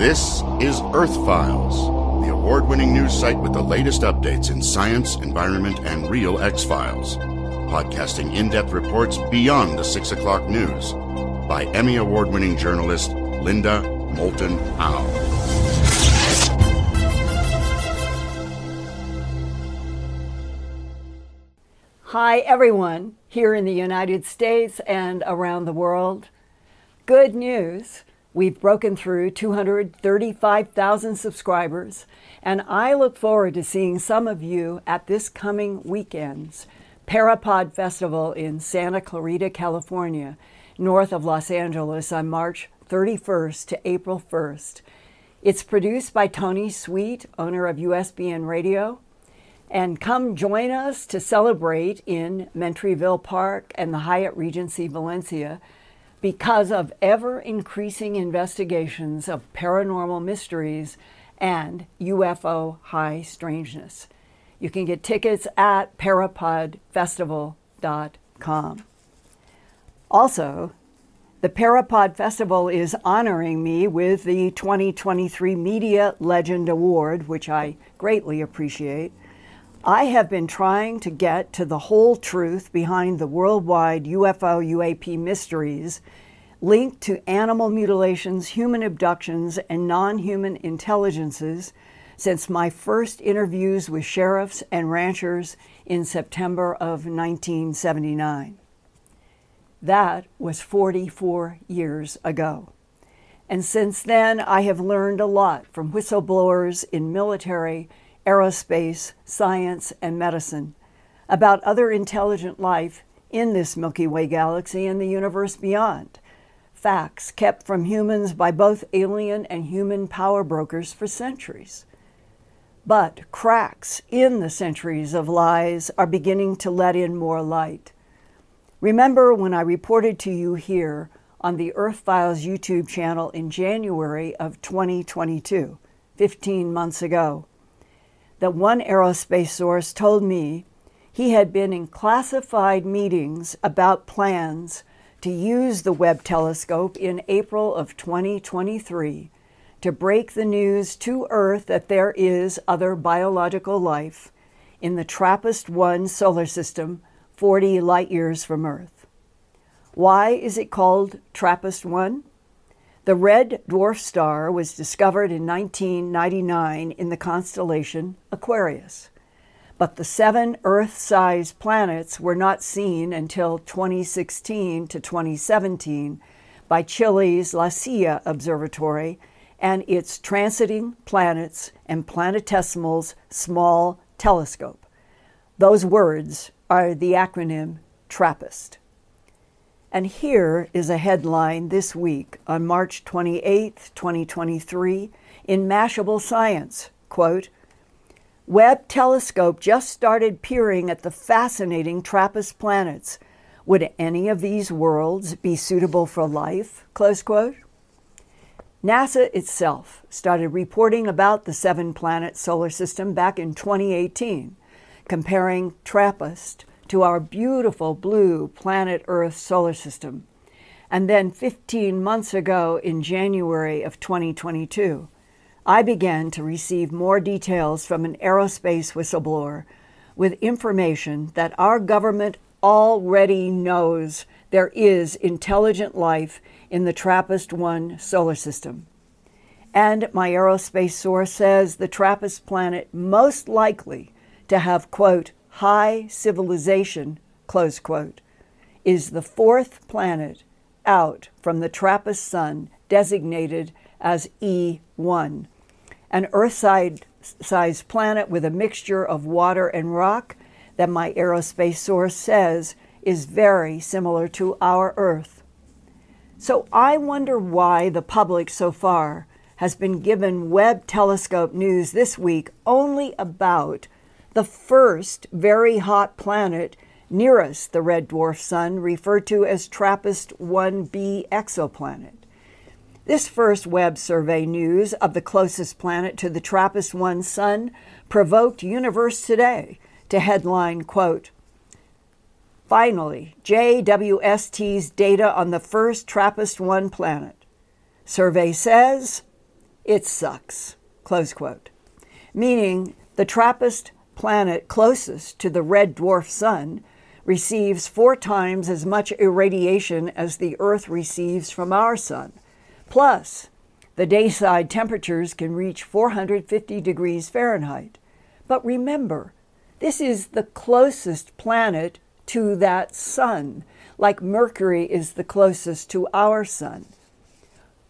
This is Earth Files, the award winning news site with the latest updates in science, environment, and real X Files. Podcasting in depth reports beyond the 6 o'clock news by Emmy Award winning journalist Linda Moulton Howe. Hi, everyone, here in the United States and around the world. Good news. We've broken through 235,000 subscribers, and I look forward to seeing some of you at this coming weekend's Parapod Festival in Santa Clarita, California, north of Los Angeles on March 31st to April 1st. It's produced by Tony Sweet, owner of USBN Radio. And come join us to celebrate in Mentryville Park and the Hyatt Regency Valencia because of ever increasing investigations of paranormal mysteries and UFO high strangeness. You can get tickets at parapodfestival.com. Also, the Parapod Festival is honoring me with the 2023 Media Legend Award, which I greatly appreciate. I have been trying to get to the whole truth behind the worldwide UFO UAP mysteries linked to animal mutilations, human abductions, and non human intelligences since my first interviews with sheriffs and ranchers in September of 1979. That was 44 years ago. And since then, I have learned a lot from whistleblowers in military aerospace, science, and medicine, about other intelligent life in this Milky Way galaxy and the universe beyond. Facts kept from humans by both alien and human power brokers for centuries. But cracks in the centuries of lies are beginning to let in more light. Remember when I reported to you here on the Earth Files YouTube channel in January of 2022, 15 months ago, that one aerospace source told me he had been in classified meetings about plans to use the Webb telescope in April of 2023 to break the news to Earth that there is other biological life in the TRAPPIST 1 solar system 40 light years from Earth. Why is it called TRAPPIST 1? The red dwarf star was discovered in 1999 in the constellation Aquarius, but the seven Earth sized planets were not seen until 2016 to 2017 by Chile's La Silla Observatory and its Transiting Planets and Planetesimals Small Telescope. Those words are the acronym TRAPPIST. And here is a headline this week on March 28, 2023, in Mashable Science. Quote, Webb telescope just started peering at the fascinating TRAPPIST planets. Would any of these worlds be suitable for life? Close quote. NASA itself started reporting about the seven planet solar system back in 2018, comparing TRAPPIST to our beautiful blue planet Earth solar system. And then 15 months ago, in January of 2022, I began to receive more details from an aerospace whistleblower with information that our government already knows there is intelligent life in the TRAPPIST 1 solar system. And my aerospace source says the TRAPPIST planet most likely to have, quote, high civilization, close quote, is the fourth planet out from the TRAPPIST sun designated as E1, an Earth sized planet with a mixture of water and rock that my aerospace source says is very similar to our Earth. So I wonder why the public so far has been given Webb telescope news this week only about the first very hot planet nearest the red dwarf sun, referred to as TRAPPIST 1b exoplanet. This first Webb survey news of the closest planet to the TRAPPIST 1 sun provoked Universe Today to headline, quote, Finally, JWST's data on the first TRAPPIST 1 planet. Survey says it sucks. Close quote. Meaning the TRAPPIST planet closest to the red dwarf sun receives four times as much irradiation as the Earth receives from our sun. Plus, the dayside temperatures can reach 450 degrees Fahrenheit. But remember, this is the closest planet to that sun, like Mercury is the closest to our sun.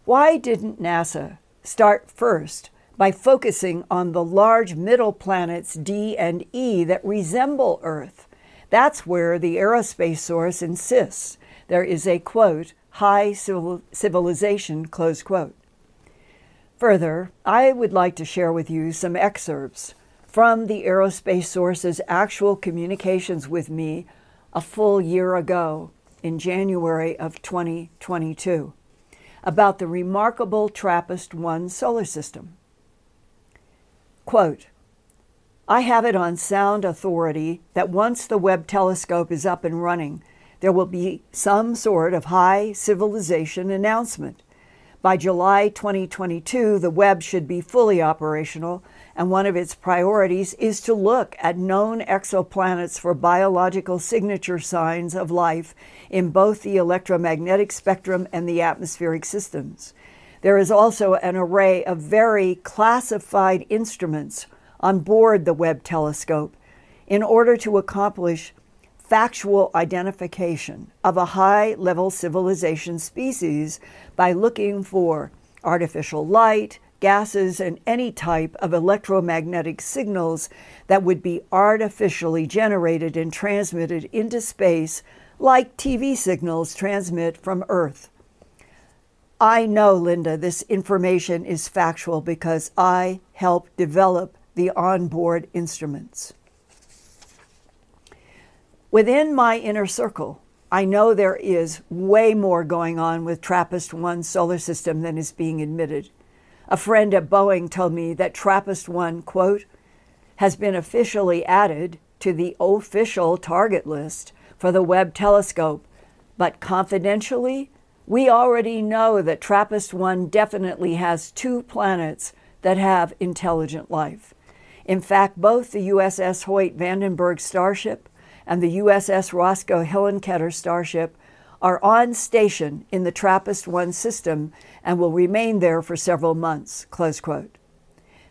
Why didn't NASA start first by focusing on the large middle planets D and E that resemble Earth? That's where the aerospace source insists there is a quote, high civil- civilization, close quote. Further, I would like to share with you some excerpts from the aerospace source's actual communications with me a full year ago in January of 2022 about the remarkable TRAPPIST 1 solar system. Quote, I have it on sound authority that once the Webb telescope is up and running, there will be some sort of high civilization announcement. By July 2022, the Webb should be fully operational, and one of its priorities is to look at known exoplanets for biological signature signs of life in both the electromagnetic spectrum and the atmospheric systems. There is also an array of very classified instruments on board the Webb telescope in order to accomplish factual identification of a high level civilization species by looking for artificial light, gases, and any type of electromagnetic signals that would be artificially generated and transmitted into space, like TV signals transmit from Earth. I know, Linda, this information is factual because I helped develop the onboard instruments. Within my inner circle, I know there is way more going on with TRAPPIST 1 solar system than is being admitted. A friend at Boeing told me that TRAPPIST 1, quote, has been officially added to the official target list for the Webb telescope, but confidentially, we already know that TRAPPIST 1 definitely has two planets that have intelligent life. In fact, both the USS Hoyt Vandenberg Starship and the USS Roscoe Hillenkoetter Starship are on station in the TRAPPIST 1 system and will remain there for several months. Close quote.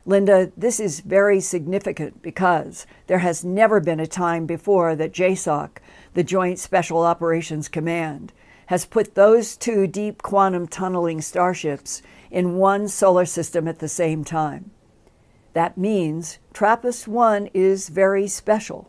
Linda, this is very significant because there has never been a time before that JSOC, the Joint Special Operations Command, has put those two deep quantum tunneling starships in one solar system at the same time. That means TRAPPIST 1 is very special.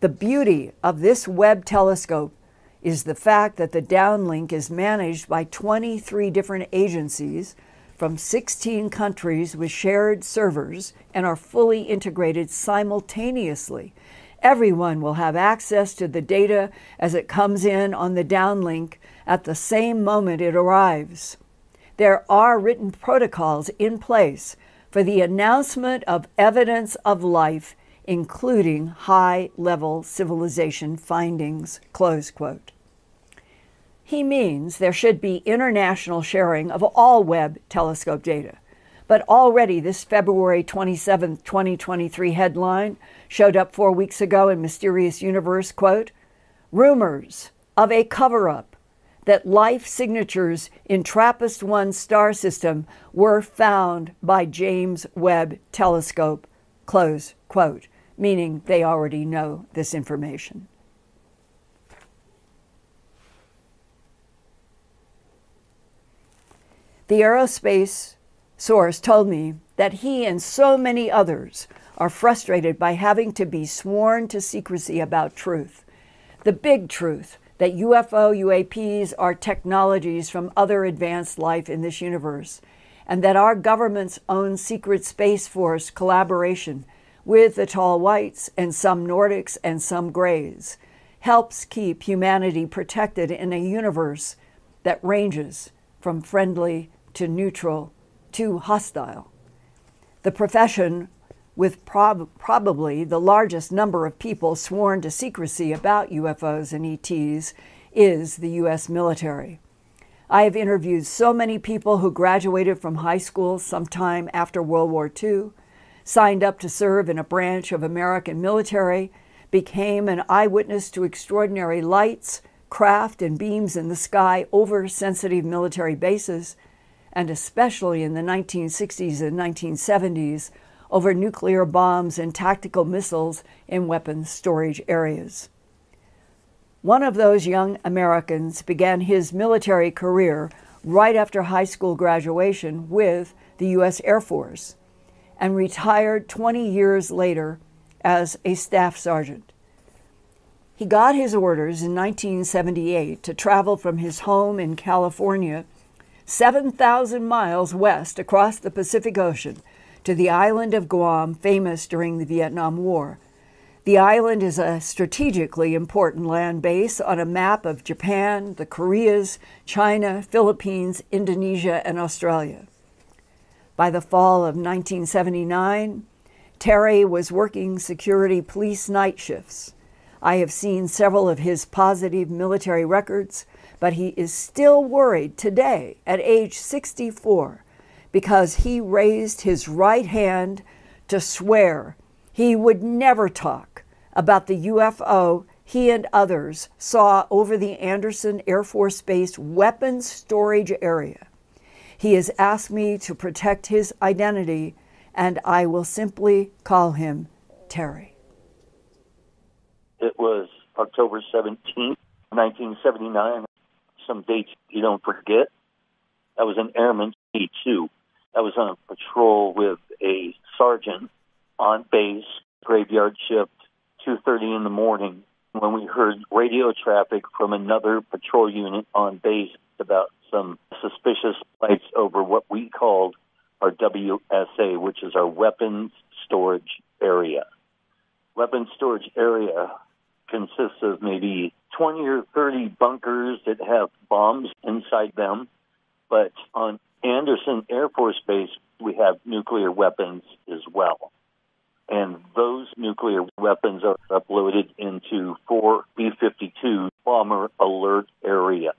The beauty of this Webb telescope is the fact that the downlink is managed by 23 different agencies from 16 countries with shared servers and are fully integrated simultaneously. Everyone will have access to the data as it comes in on the downlink at the same moment it arrives. There are written protocols in place for the announcement of evidence of life including high level civilization findings. Close quote. He means there should be international sharing of all Webb telescope data. But already, this February 27, 2023 headline showed up four weeks ago in Mysterious Universe quote, rumors of a cover up that life signatures in TRAPPIST 1 star system were found by James Webb Telescope, close quote meaning they already know this information. The aerospace source told me that he and so many others are frustrated by having to be sworn to secrecy about truth. The big truth that UFO UAPs are technologies from other advanced life in this universe, and that our government's own secret Space Force collaboration with the tall whites and some Nordics and some grays, helps keep humanity protected in a universe that ranges from friendly to neutral to hostile. The profession, with prob- probably the largest number of people sworn to secrecy about UFOs and ETs, is the U.S. military. I have interviewed so many people who graduated from high school sometime after World War II, signed up to serve in a branch of American military, became an eyewitness to extraordinary lights, craft, and beams in the sky over sensitive military bases, and especially in the 1960s and 1970s over nuclear bombs and tactical missiles in weapons storage areas. One of those young Americans began his military career right after high school graduation with the U.S. Air Force and retired 20 years later as a staff sergeant. He got his orders in 1978 to travel from his home in California 7,000 miles west across the Pacific Ocean to the island of Guam, famous during the Vietnam War. The island is a strategically important land base on a map of Japan, the Koreas, China, Philippines, Indonesia, and Australia. By the fall of 1979, Terry was working security police night shifts. I have seen several of his positive military records, but he is still worried today at age 64 because he raised his right hand to swear he would never talk about the UFO he and others saw over the Andersen Air Force Base weapons storage area. He has asked me to protect his identity, and I will simply call him Terry. It was October 17th, 1979. Some dates you don't forget. I was an airman, E2. I was on a patrol with a sergeant on base, graveyard shift, 2.30 in the morning, when we heard radio traffic from another patrol unit on base about some suspicious lights over what we called our WSA, which is our weapons storage area. Weapons storage area consists of maybe 20 or 30 bunkers that have bombs inside them. But on Andersen Air Force Base, we have nuclear weapons as well. And those nuclear weapons are uploaded into four B 52 bomber alert area.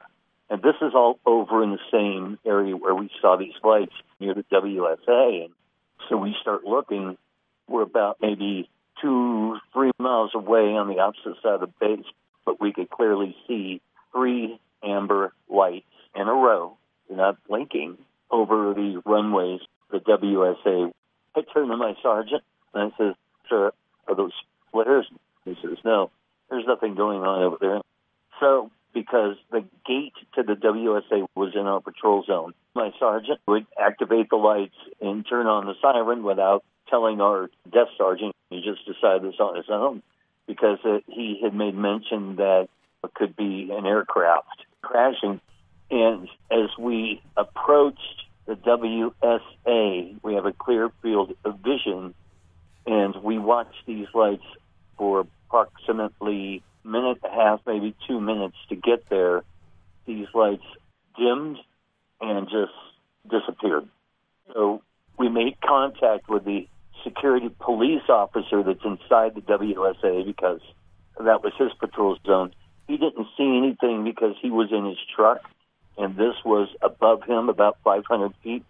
And this is all over in the same area where we saw these lights near the WSA. And so we start looking. We're about maybe two, three miles away on the opposite side of the base, but we could clearly see three amber lights in a row, not blinking, over the runways, the WSA. I turned to my sergeant and I says, Sir, are those flares? He says, No, there's nothing going on over there. So, because the gate to the WSA was in our patrol zone, my sergeant would activate the lights and turn on the siren without telling our desk sergeant. Decided this on his own because it, he had made mention that it could be an aircraft crashing. And as we approached the WSA, we have a clear field of vision, and we watched these lights for approximately a minute and a half, maybe two minutes to get there. These lights dimmed and just disappeared. So we made contact with the security police officer that's inside the WSA because that was his patrol zone. He didn't see anything because he was in his truck, and this was above him about 500 feet,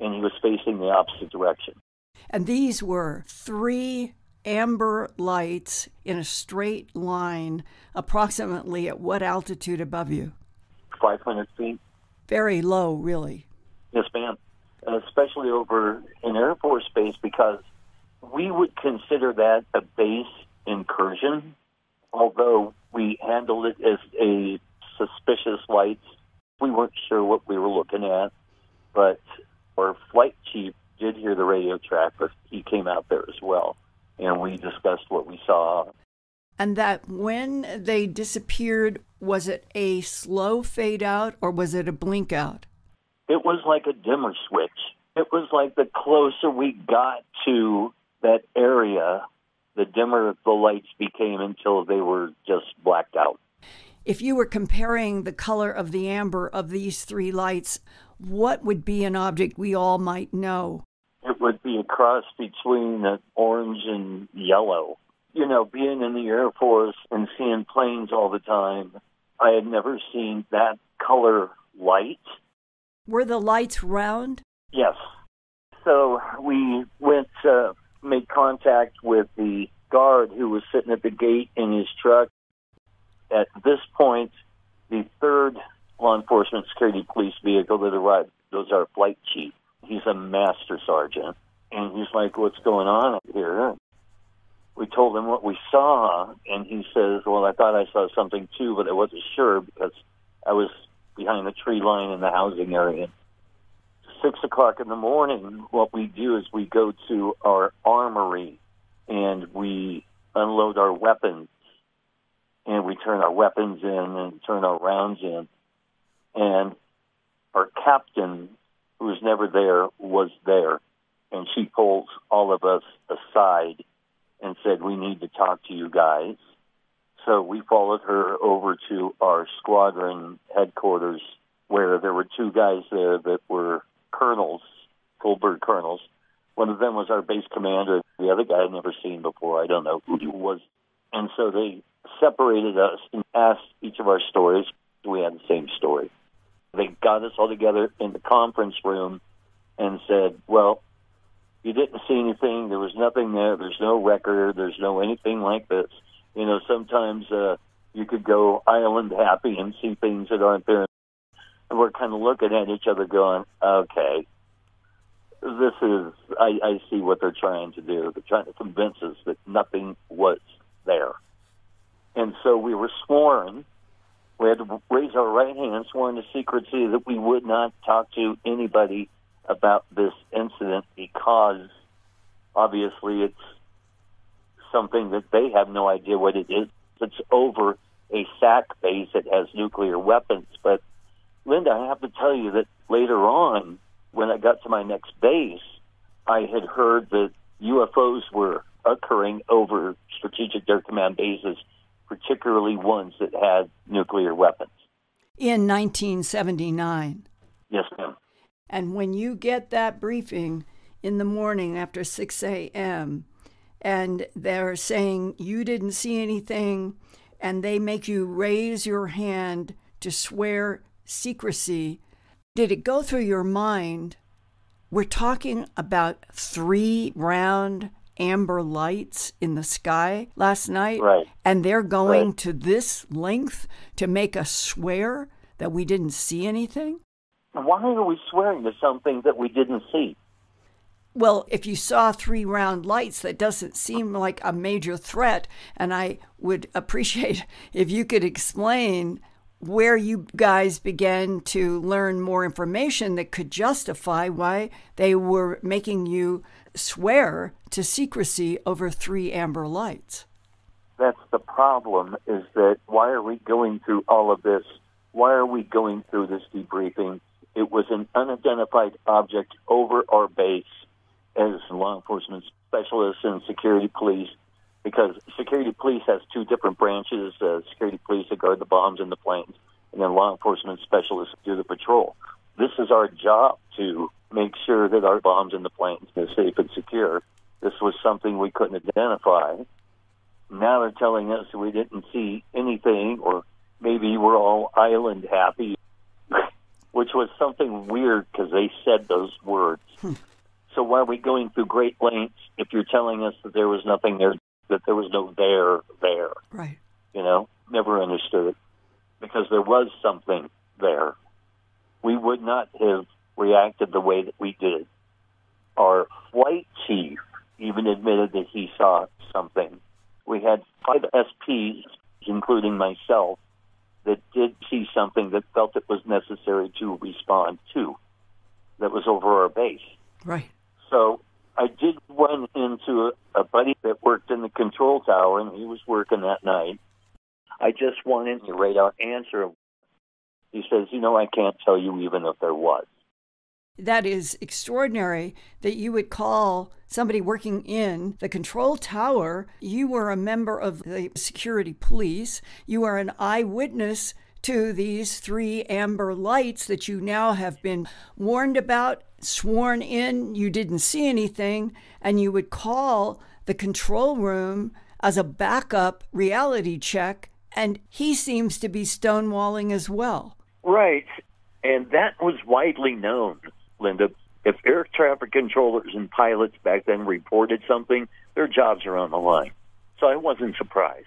and he was facing the opposite direction. And these were three amber lights in a straight line, approximately at what altitude above you? 500 feet. Very low, really. Yes, ma'am. Especially over an Air Force base because we would consider that a base incursion, although we handled it as a suspicious light. We weren't sure what we were looking at, but our flight chief did hear the radio track, but he came out there as well, and we discussed what we saw. And that when they disappeared, was it a slow fade out or was it a blink out? It was like a dimmer switch. It was like the closer we got to that area, the dimmer the lights became until they were just blacked out. If you were comparing the color of the amber of these three lights, what would be an object we all might know? It would be a cross between orange and yellow. You know, being in the Air Force and seeing planes all the time, I had never seen that color light. Were the lights round? Yes. So we went to make contact with the guard who was sitting at the gate in his truck. At this point, the third law enforcement security police vehicle that arrived was our flight chief. He's a master sergeant. And he's like, What's going on here? We told him what we saw, and he says, Well, I thought I saw something too, but I wasn't sure because I was behind the tree line in the housing area. Six o'clock in the morning, what we do is we go to our armory and we unload our weapons and we turn our weapons in and turn our rounds in. And our captain, who was never there, was there. And she pulls all of us aside and said, We need to talk to you guys. So we followed her over to our squadron headquarters, where there were two guys there that were colonels, full bird colonels. One of them was our base commander. The other guy I'd never seen before. I don't know who he was. And so they separated us and asked each of our stories. We had the same story. They got us all together in the conference room and said, Well, you didn't see anything. There was nothing there. There's no record. There's no anything like this. You know, sometimes uh, you could go island happy and see things that aren't there. And we're kind of looking at each other going, okay, this is, I, I see what they're trying to do. They're trying to convince us that nothing was there. And so we were sworn, we had to raise our right hand, sworn to secrecy that we would not talk to anybody about this incident because obviously it's something that they have no idea what it is. It's over a SAC base that has nuclear weapons. But Linda, I have to tell you that later on, when I got to my next base, I had heard that UFOs were occurring over strategic air command bases, particularly ones that had nuclear weapons. In 1979. Yes, ma'am. And when you get that briefing in the morning after 6 a.m., and they're saying you didn't see anything, and they make you raise your hand to swear secrecy, did it go through your mind? We're talking about three round amber lights in the sky last night, right. and they're going right. to this length to make us swear that we didn't see anything? Why are we swearing to something that we didn't see? Well, if you saw three round lights, that doesn't seem like a major threat. And I would appreciate if you could explain where you guys began to learn more information that could justify why they were making you swear to secrecy over three amber lights. That's the problem is that why are we going through all of this? Why are we going through this debriefing? It was an unidentified object over our base as law enforcement specialists and security police because security police has two different branches. Uh, security police that guard the bombs in the planes and then law enforcement specialists do the patrol. This is our job to make sure that our bombs in the planes are safe and secure. This was something we couldn't identify. Now they're telling us we didn't see anything or maybe we're all island happy which was something weird because they said those words. Hmm. so why are we going through great lengths if you're telling us that there was nothing there, that there was no there there? Right. You know, never understood it because there was something there. We would not have reacted the way that we did. Our flight chief even admitted that he saw something. We had five SPs, including myself, that did see something that felt it was necessary to respond to. That was over our base. Right. So I did run into a, buddy that worked in the control tower, and he was working that night. I just wanted to write out answer. He says, "You know, I can't tell you even if there was." That is extraordinary that you would call somebody working in the control tower. You were a member of the security police. You are an eyewitness to these three amber lights that you now have been warned about, sworn in, you didn't see anything, and you would call the control room as a backup reality check, and he seems to be stonewalling as well. Right. And that was widely known, Linda. If air traffic controllers and pilots back then reported something, their jobs are on the line. So I wasn't surprised.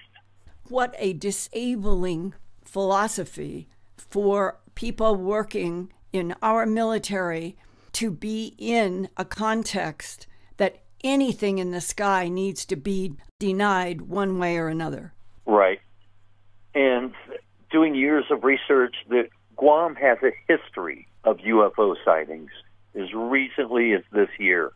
What a disabling philosophy for people working in our military to be in a context that anything in the sky needs to be denied one way or another. Right. And doing years of research that Guam has a history of UFO sightings as recently as this year.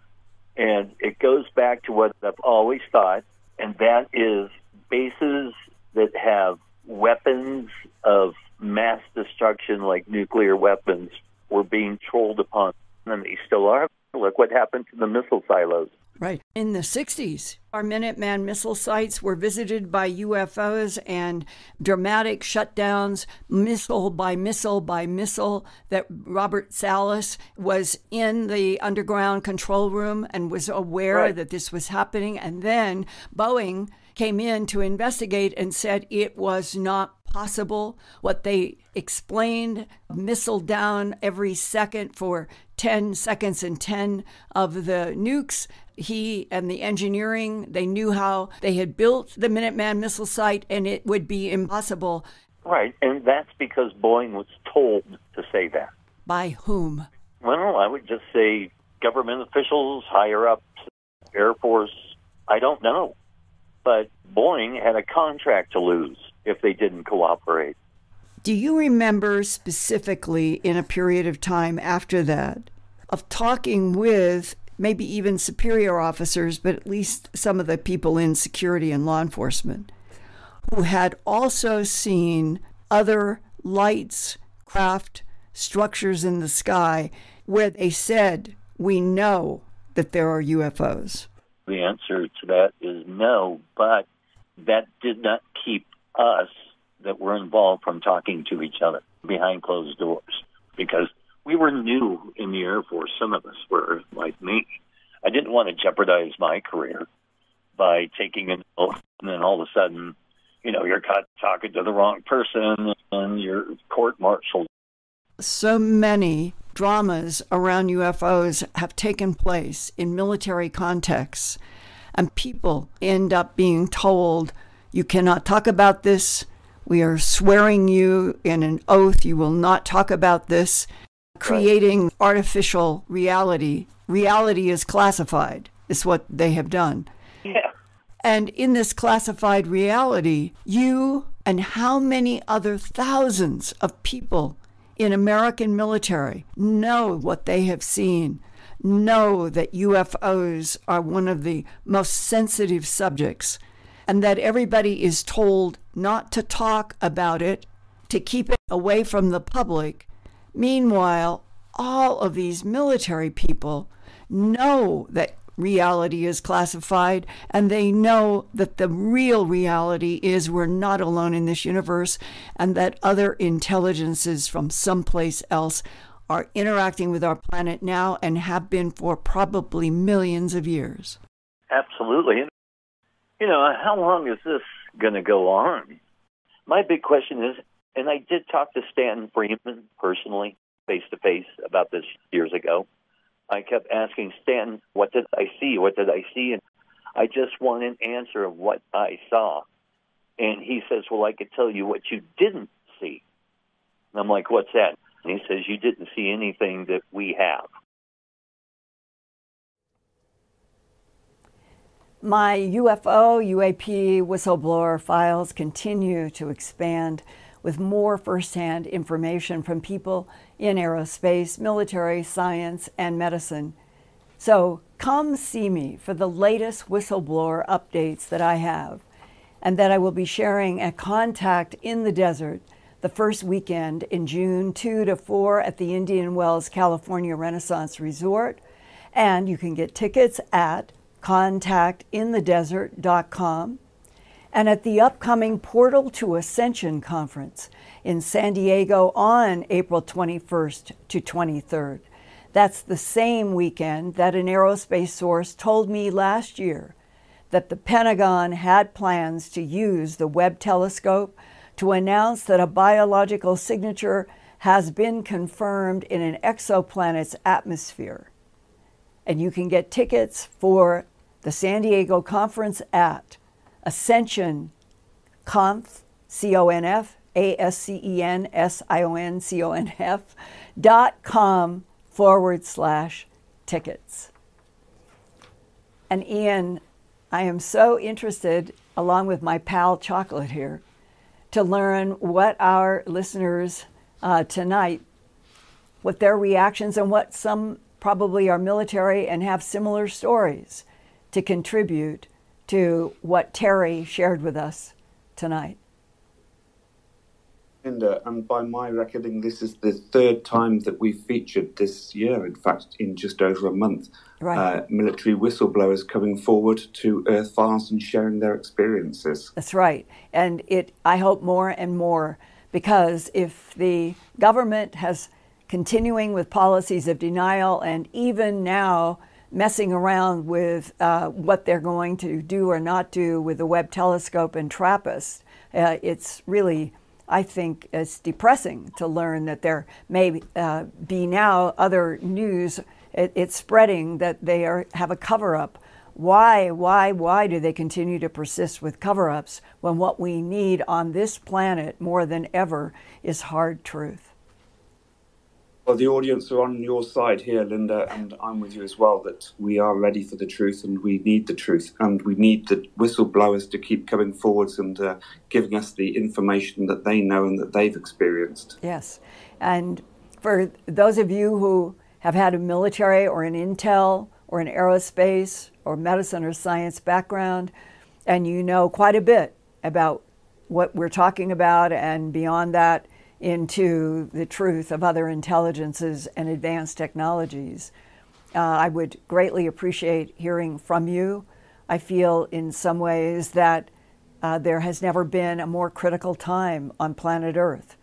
And it goes back to what I've always thought, and that is bases that have weapons of mass destruction like nuclear weapons were being trolled upon, and they still are. Look what happened to the missile silos. Right. In the 60s, our Minuteman missile sites were visited by UFOs and dramatic shutdowns, missile by missile by missile, that Robert Salas was in the underground control room and was aware Right. that this was happening. And then Boeing came in to investigate and said it was not possible. What they explained missile down every second for 10 seconds and 10 of the nukes. He and the engineering, they knew how they had built the Minuteman missile site and it would be impossible. Right, and that's because Boeing was told to say that. By whom? Well, I would just say government officials, higher ups, Air Force. I don't know. But Boeing had a contract to lose if they didn't cooperate. Do you remember specifically in a period of time after that of talking with maybe even superior officers, but at least some of the people in security and law enforcement who had also seen other lights, craft, structures in the sky where they said, We know that there are UFOs? The answer to that is no, but that did not keep us that were involved from talking to each other behind closed doors because we were new in the Air Force. Some of us were like me. I didn't want to jeopardize my career by taking an oath and then all of a sudden, you know, you're caught talking to the wrong person and you're court martialed. so many dramas around UFOs have taken place in military contexts, and people end up being told, You cannot talk about this. We are swearing you in an oath you will not talk about this, creating artificial reality. Reality is classified, is what they have done. Yeah. And in this classified reality, you and how many other thousands of people in American military know what they have seen, know that UFOs are one of the most sensitive subjects, and that everybody is told not to talk about it, to keep it away from the public. Meanwhile, all of these military people know that reality is classified and they know that the real reality is we're not alone in this universe and that other intelligences from someplace else are interacting with our planet now and have been for probably millions of years. Absolutely. You know, how long is this going to go on? My big question is, and I did talk to Stanton Friedman personally, face to face, about this years ago. I kept asking Stanton, what did I see? What did I see? And I just want an answer of what I saw. And he says, well, I could tell you what you didn't see. And I'm like, what's that? And he says, you didn't see anything that we have. My UFO, UAP whistleblower files continue to expand with more firsthand information from people in aerospace, military, science, and medicine. So come see me for the latest whistleblower updates that I have and that I will be sharing at Contact in the Desert the first weekend in June 2 to 4 at the Indian Wells, California Renaissance Resort. And you can get tickets at contactinthedesert.com and at the upcoming Portal to Ascension conference in San Diego on April 21st to 23rd. That's the same weekend that an aerospace source told me last year that the Pentagon had plans to use the Webb telescope to announce that a biological signature has been confirmed in an exoplanet's atmosphere. And you can get tickets for the San Diego conference at Ascension Conf, C O N F, A S C E N S I O N C O N F, dot com forward slash tickets. And Ian, I am so interested, along with my pal Chocolate here, to learn what our listeners uh, tonight, what their reactions and what some probably are military and have similar stories to contribute to what Terry shared with us tonight. Linda, and by my reckoning, this is the third time that we've featured this year, in fact, in just over a month, right. uh, military whistleblowers coming forward to Earth Files and sharing their experiences. That's right. And it, I hope more and more, because if the government has continuing with policies of denial and even now messing around with uh, what they're going to do or not do with the Webb telescope and TRAPPIST, uh, it's really I think it's depressing to learn that there may uh, be now other news. It, it's spreading that they are have a cover up. Why, why, why do they continue to persist with cover ups when what we need on this planet more than ever is hard truth? Well, the audience are on your side here, Linda, and I'm with you as well that we are ready for the truth and we need the truth and we need the whistleblowers to keep coming forwards and uh, giving us the information that they know and that they've experienced. Yes. And for those of you who have had a military or an intel or an aerospace or medicine or science background, and you know quite a bit about what we're talking about and beyond that, into the truth of other intelligences and advanced technologies. Uh, I would greatly appreciate hearing from you. I feel in some ways that uh, there has never been a more critical time on planet Earth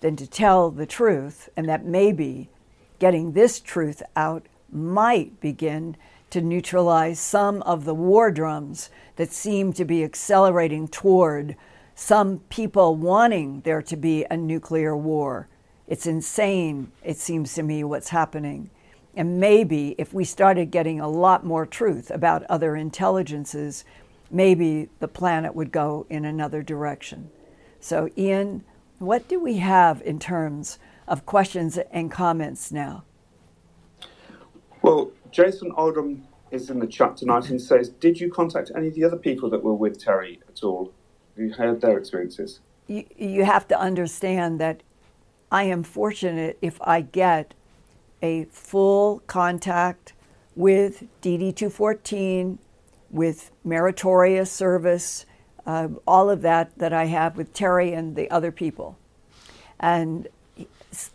than to tell the truth, and that maybe getting this truth out might begin to neutralize some of the war drums that seem to be accelerating toward some people wanting there to be a nuclear war. It's insane, it seems to me, what's happening. And maybe if we started getting a lot more truth about other intelligences, maybe the planet would go in another direction. So, Ian, what do we have in terms of questions and comments now? Well, Jason Oldham is in the chat tonight and says, Did you contact any of the other people that were with Terry at all? You had their experiences? You, you have to understand that I am fortunate if I get a full contact with DD 214, with meritorious service, uh, all of that that I have with Terry and the other people. And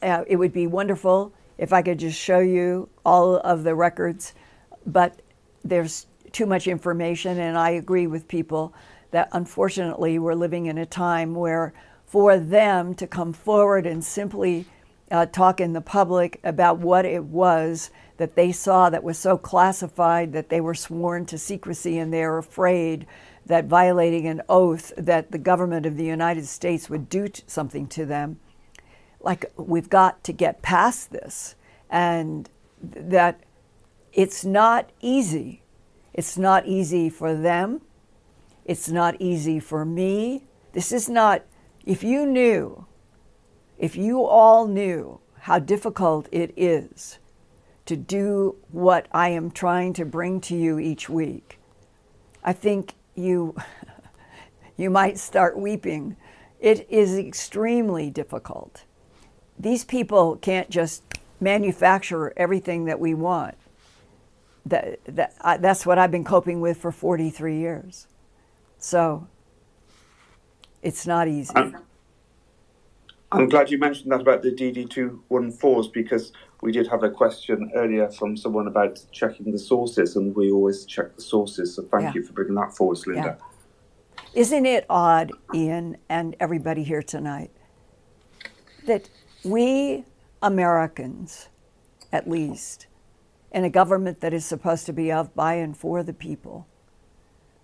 uh, it would be wonderful if I could just show you all of the records, but there's too much information, and I agree with people that unfortunately we're living in a time where for them to come forward and simply uh, talk in the public about what it was that they saw that was so classified that they were sworn to secrecy and they're afraid that violating an oath that the government of the United States would do t- something to them. Like, we've got to get past this and th- that it's not easy. It's not easy for them. It's not easy for me. This is not, if you knew, if you all knew how difficult it is to do what I am trying to bring to you each week, I think you, you might start weeping. It is extremely difficult. These people can't just manufacture everything that we want. That, that, that's what I've been coping with for 43 years. So it's not easy. I'm, I'm glad you mentioned that about the DD214s because we did have a question earlier from someone about checking the sources, and we always check the sources. So thank yeah. you for bringing that forward, Linda. Yeah. Isn't it odd, Ian, and everybody here tonight, that we Americans, at least, in a government that is supposed to be of, by, and for the people,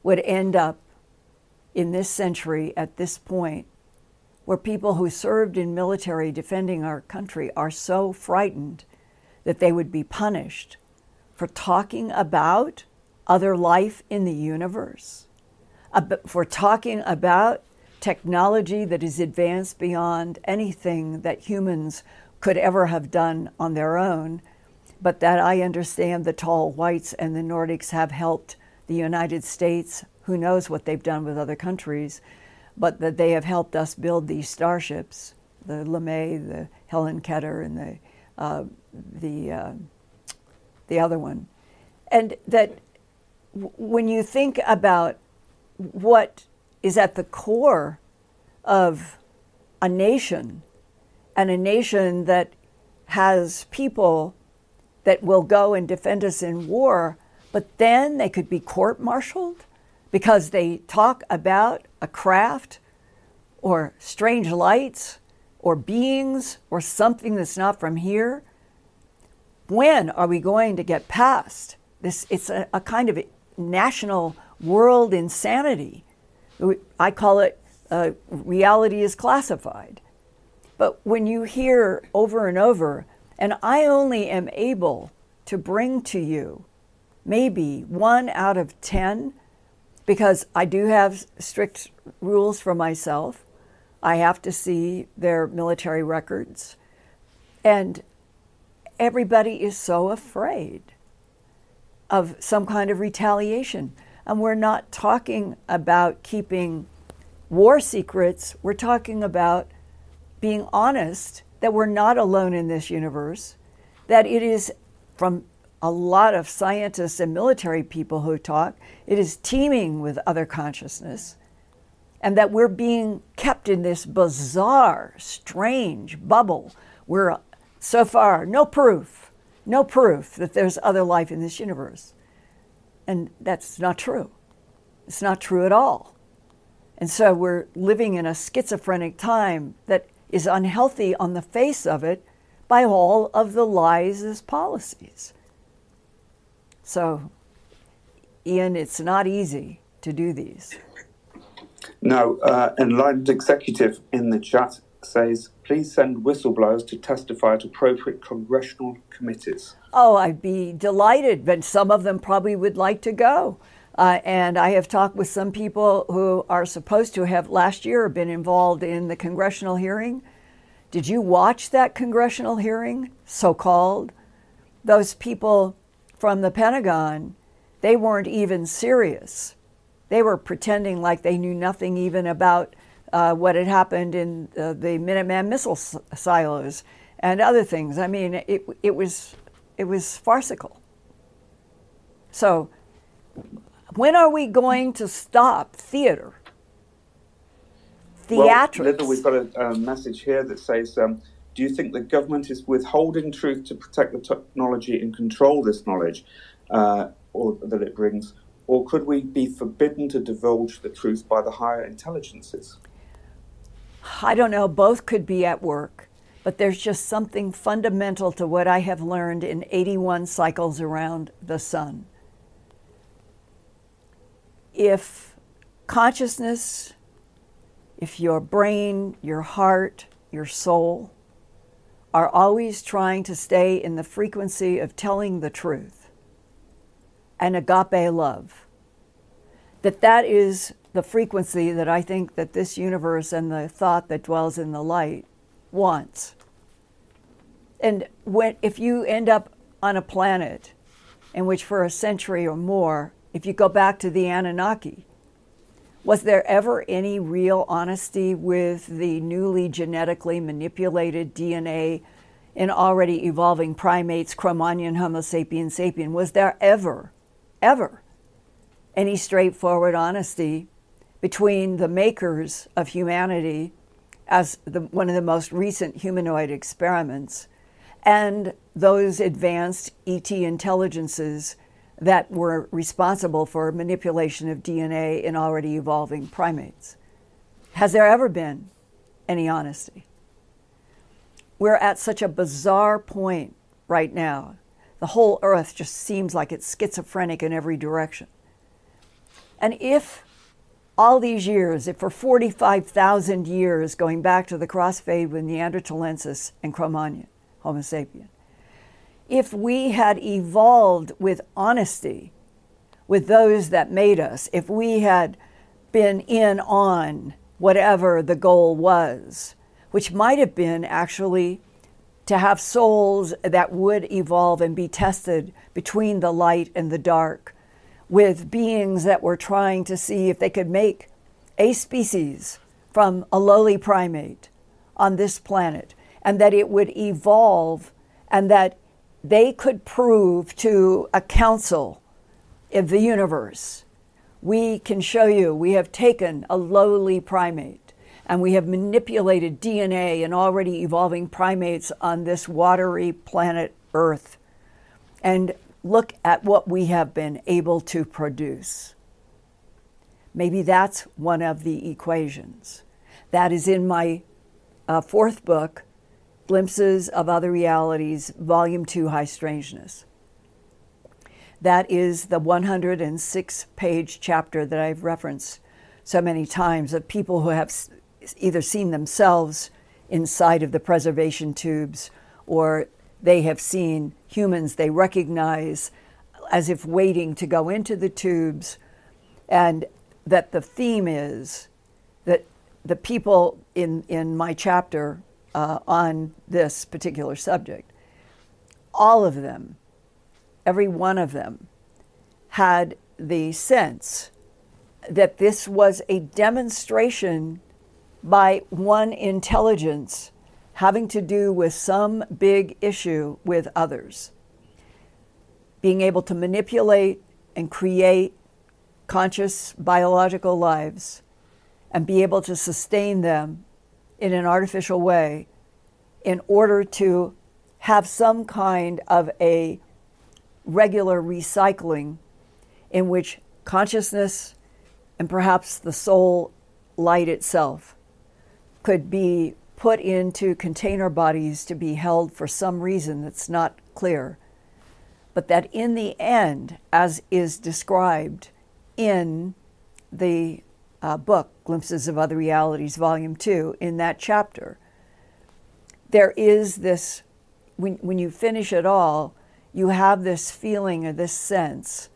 would end up in this century at this point where people who served in military defending our country are so frightened that they would be punished for talking about other life in the universe, for talking about technology that is advanced beyond anything that humans could ever have done on their own, but that I understand the tall whites and the Nordics have helped the United States. Who knows what they've done with other countries, but that they have helped us build these starships, the LeMay, the Hillenkoetter, and the uh, the uh, the other one, and that when you think about what is at the core of a nation, and a nation that has people that will go and defend us in war, but then they could be court martialed because they talk about a craft or strange lights or beings or something that's not from here. When are we going to get past this? It's a, a kind of national world insanity. I call it uh, reality is classified. But when you hear over and over, and I only am able to bring to you maybe one out of 10, because I do have strict rules for myself. I have to see their military records. And everybody is so afraid of some kind of retaliation. And we're not talking about keeping war secrets, we're talking about being honest that we're not alone in this universe, that it is from a lot of scientists and military people who talk, it is teeming with other consciousness, and that we're being kept in this bizarre, strange bubble where so far no proof, no proof that there's other life in this universe. And that's not true. It's not true at all. And so we're living in a schizophrenic time that is unhealthy on the face of it by all of the lies as policies. So, Ian, it's not easy to do these. No, uh, Enlightened Executive in the chat says, please send whistleblowers to testify at appropriate congressional committees. Oh, I'd be delighted, but some of them probably would like to go. Uh, and I have talked with some people who are supposed to have last year been involved in the congressional hearing. Did you watch that congressional hearing, so called? Those people from the Pentagon, they weren't even serious. They were pretending like they knew nothing even about uh, what had happened in uh, the Minuteman missile silos and other things. I mean, it, it, was, it was farcical. So, when are we going to stop theater? Theatrics. Well, Linda, we've got a, a message here that says, um, "Do you think the government is withholding truth to protect the technology and control this knowledge, uh, or that it brings, or could we be forbidden to divulge the truth by the higher intelligences?" I don't know. Both could be at work, but there's just something fundamental to what I have learned in 81 cycles around the sun if consciousness, if your brain, your heart, your soul are always trying to stay in the frequency of telling the truth and agape love, that that is the frequency that I think that this universe and the thought that dwells in the light wants. And when, if you end up on a planet in which for a century or more if you go back to the Anunnaki, was there ever any real honesty with the newly genetically manipulated DNA in already evolving primates, Cro-Magnon, Homo sapiens sapien? Was there ever, ever any straightforward honesty between the makers of humanity as the, one of the most recent humanoid experiments and those advanced ET intelligences that were responsible for manipulation of DNA in already evolving primates. Has there ever been any honesty? We're at such a bizarre point right now. The whole earth just seems like it's schizophrenic in every direction. And if all these years, if for 45,000 years, going back to the crossfade with Neanderthalensis and Cro-Magnon, Homo sapien, if we had evolved with honesty with those that made us, if we had been in on whatever the goal was, which might have been actually to have souls that would evolve and be tested between the light and the dark, with beings that were trying to see if they could make a species from a lowly primate on this planet, and that it would evolve, and that they could prove to a council of the universe we can show you we have taken a lowly primate and we have manipulated DNA in already evolving primates on this watery planet Earth. And look at what we have been able to produce. Maybe that's one of the equations. That is in my uh, fourth book, Glimpses of Other Realities, Volume 2, High Strangeness. That is the 106 page chapter that I've referenced so many times of people who have either seen themselves inside of the preservation tubes or they have seen humans they recognize as if waiting to go into the tubes, and that the theme is that the people in, in my chapter uh, on this particular subject, all of them, every one of them, had the sense that this was a demonstration by one intelligence having to do with some big issue with others. Being able to manipulate and create conscious biological lives and be able to sustain them in an artificial way in order to have some kind of a regular recycling in which consciousness and perhaps the soul light itself could be put into container bodies to be held for some reason that's not clear. But that in the end, as is described in the uh, book, Glimpses of Other Realities, Volume 2, in that chapter, there is this, when, when you finish it all, you have this feeling or this sense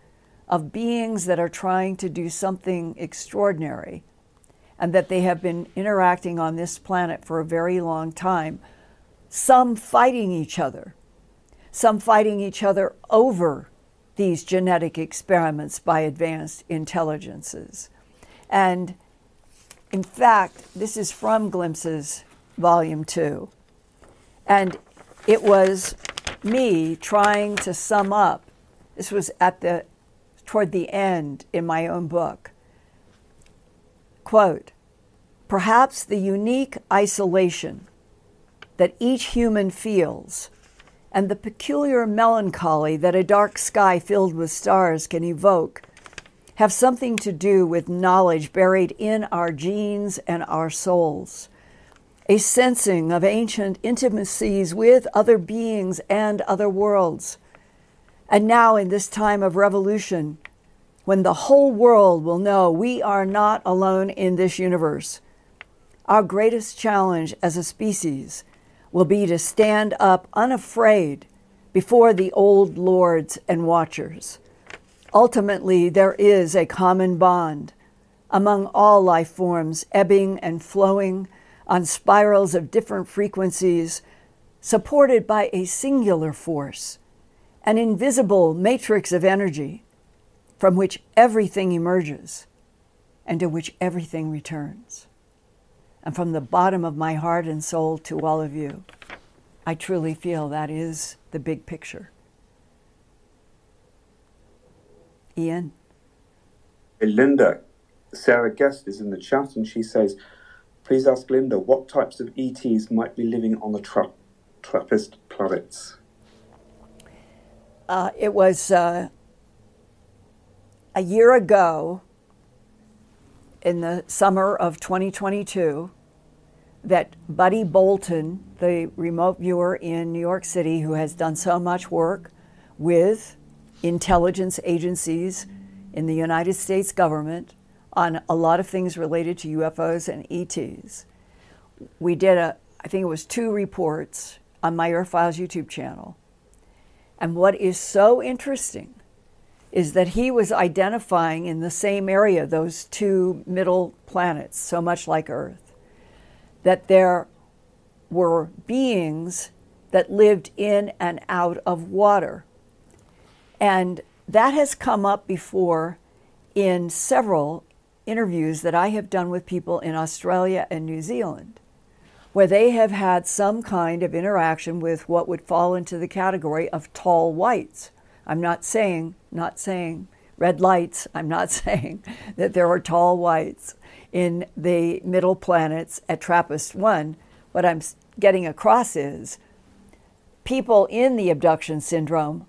of beings that are trying to do something extraordinary and that they have been interacting on this planet for a very long time, some fighting each other, some fighting each other over these genetic experiments by advanced intelligences. And in fact, this is from Glimpses, Volume 2. And it was me trying to sum up. This was at the toward the end in my own book Quote, perhaps the unique isolation that each human feels and the peculiar melancholy that a dark sky filled with stars can evoke have something to do with knowledge buried in our genes and our souls, a sensing of ancient intimacies with other beings and other worlds. And now, in this time of revolution, when the whole world will know we are not alone in this universe. Our greatest challenge as a species will be to stand up unafraid before the old lords and watchers. Ultimately, there is a common bond among all life forms, ebbing and flowing on spirals of different frequencies, supported by a singular force, an invisible matrix of energy from which everything emerges and to which everything returns. And from the bottom of my heart and soul to all of you, I truly feel that is the big picture. Ian? Linda, Sarah Guest is in the chat and she says, please ask Linda what types of ETs might be living on the tra- TRAPPIST planets. Uh, it was uh, a year ago, in the summer of 2022, that Buddy Bolton, the remote viewer in New York City who has done so much work with intelligence agencies in the United States government on a lot of things related to UFOs and ETs. We did a, I think it was two reports on my Earthfiles YouTube channel. And what is so interesting is that he was identifying in the same area those two middle planets, so much like Earth, that there were beings that lived in and out of water. And that has come up before in several interviews that I have done with people in Australia and New Zealand, where they have had some kind of interaction with what would fall into the category of tall whites. I'm not saying, not saying red lights, I'm not saying that there are tall whites in the middle planets at TRAPPIST 1. What I'm getting across is people in the abduction syndrome,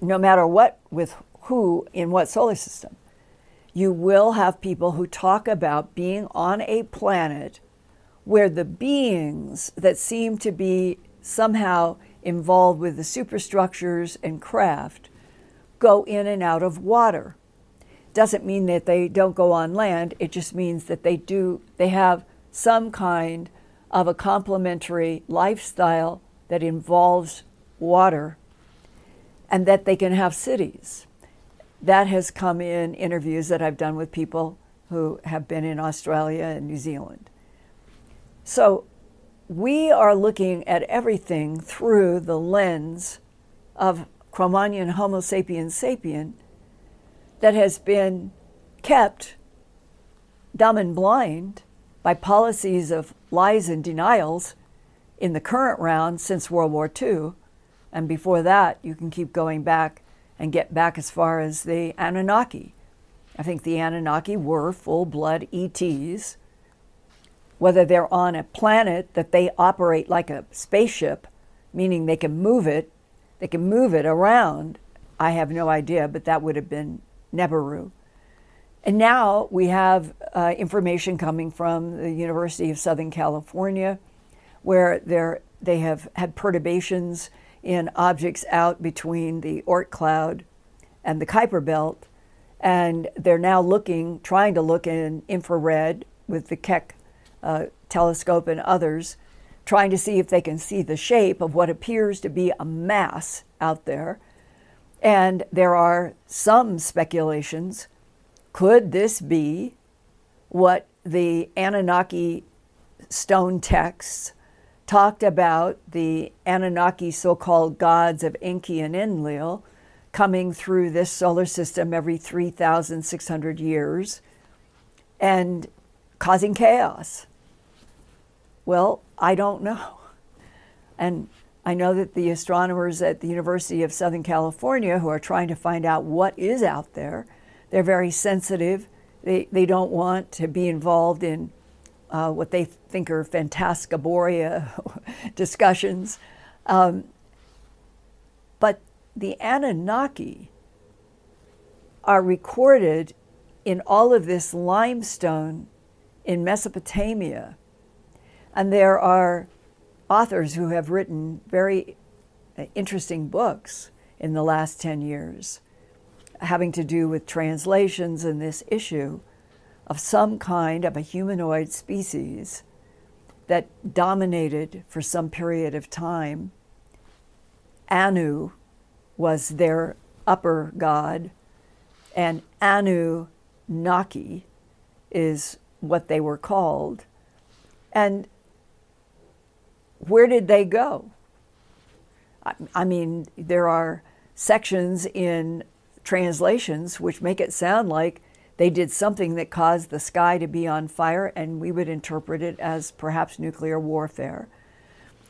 no matter what, with who, in what solar system, you will have people who talk about being on a planet where the beings that seem to be somehow involved with the superstructures and craft go in and out of water. Doesn't mean that they don't go on land, it just means that they do they have some kind of a complementary lifestyle that involves water and that they can have cities that has come in interviews that I've done with people who have been in Australia and New Zealand. So we are looking at everything through the lens of Cro-Magnon Homo sapiens sapien that has been kept dumb and blind by policies of lies and denials in the current round since World War II. And before that, you can keep going back and get back as far as the Anunnaki. I think the Anunnaki were full blood ETs. Whether they're on a planet that they operate like a spaceship, meaning they can move it, they can move it around, I have no idea, but that would have been Nibiru. And now we have uh, information coming from the University of Southern California, where they have had perturbations in objects out between the Oort cloud and the Kuiper belt. And they're now looking, trying to look in infrared with the Keck uh, telescope and others, trying to see if they can see the shape of what appears to be a mass out there. And there are some speculations could this be what the Anunnaki stone texts talked about the Anunnaki so called gods of Enki and Enlil coming through this solar system every 3,600 years and causing chaos. Well, I don't know. And I know that the astronomers at the University of Southern California who are trying to find out what is out there, they're very sensitive. They, they don't want to be involved in uh, what they think are phantasmagoria discussions. Um, but the Anunnaki are recorded in all of this limestone in Mesopotamia. And there are authors who have written very uh, interesting books in the last 10 years having to do with translations in this issue of some kind of a humanoid species that dominated for some period of time. Anu was their upper god, and Anu Naki is what they were called. And where did they go? I mean, there are sections in translations which make it sound like they did something that caused the sky to be on fire, and we would interpret it as perhaps nuclear warfare.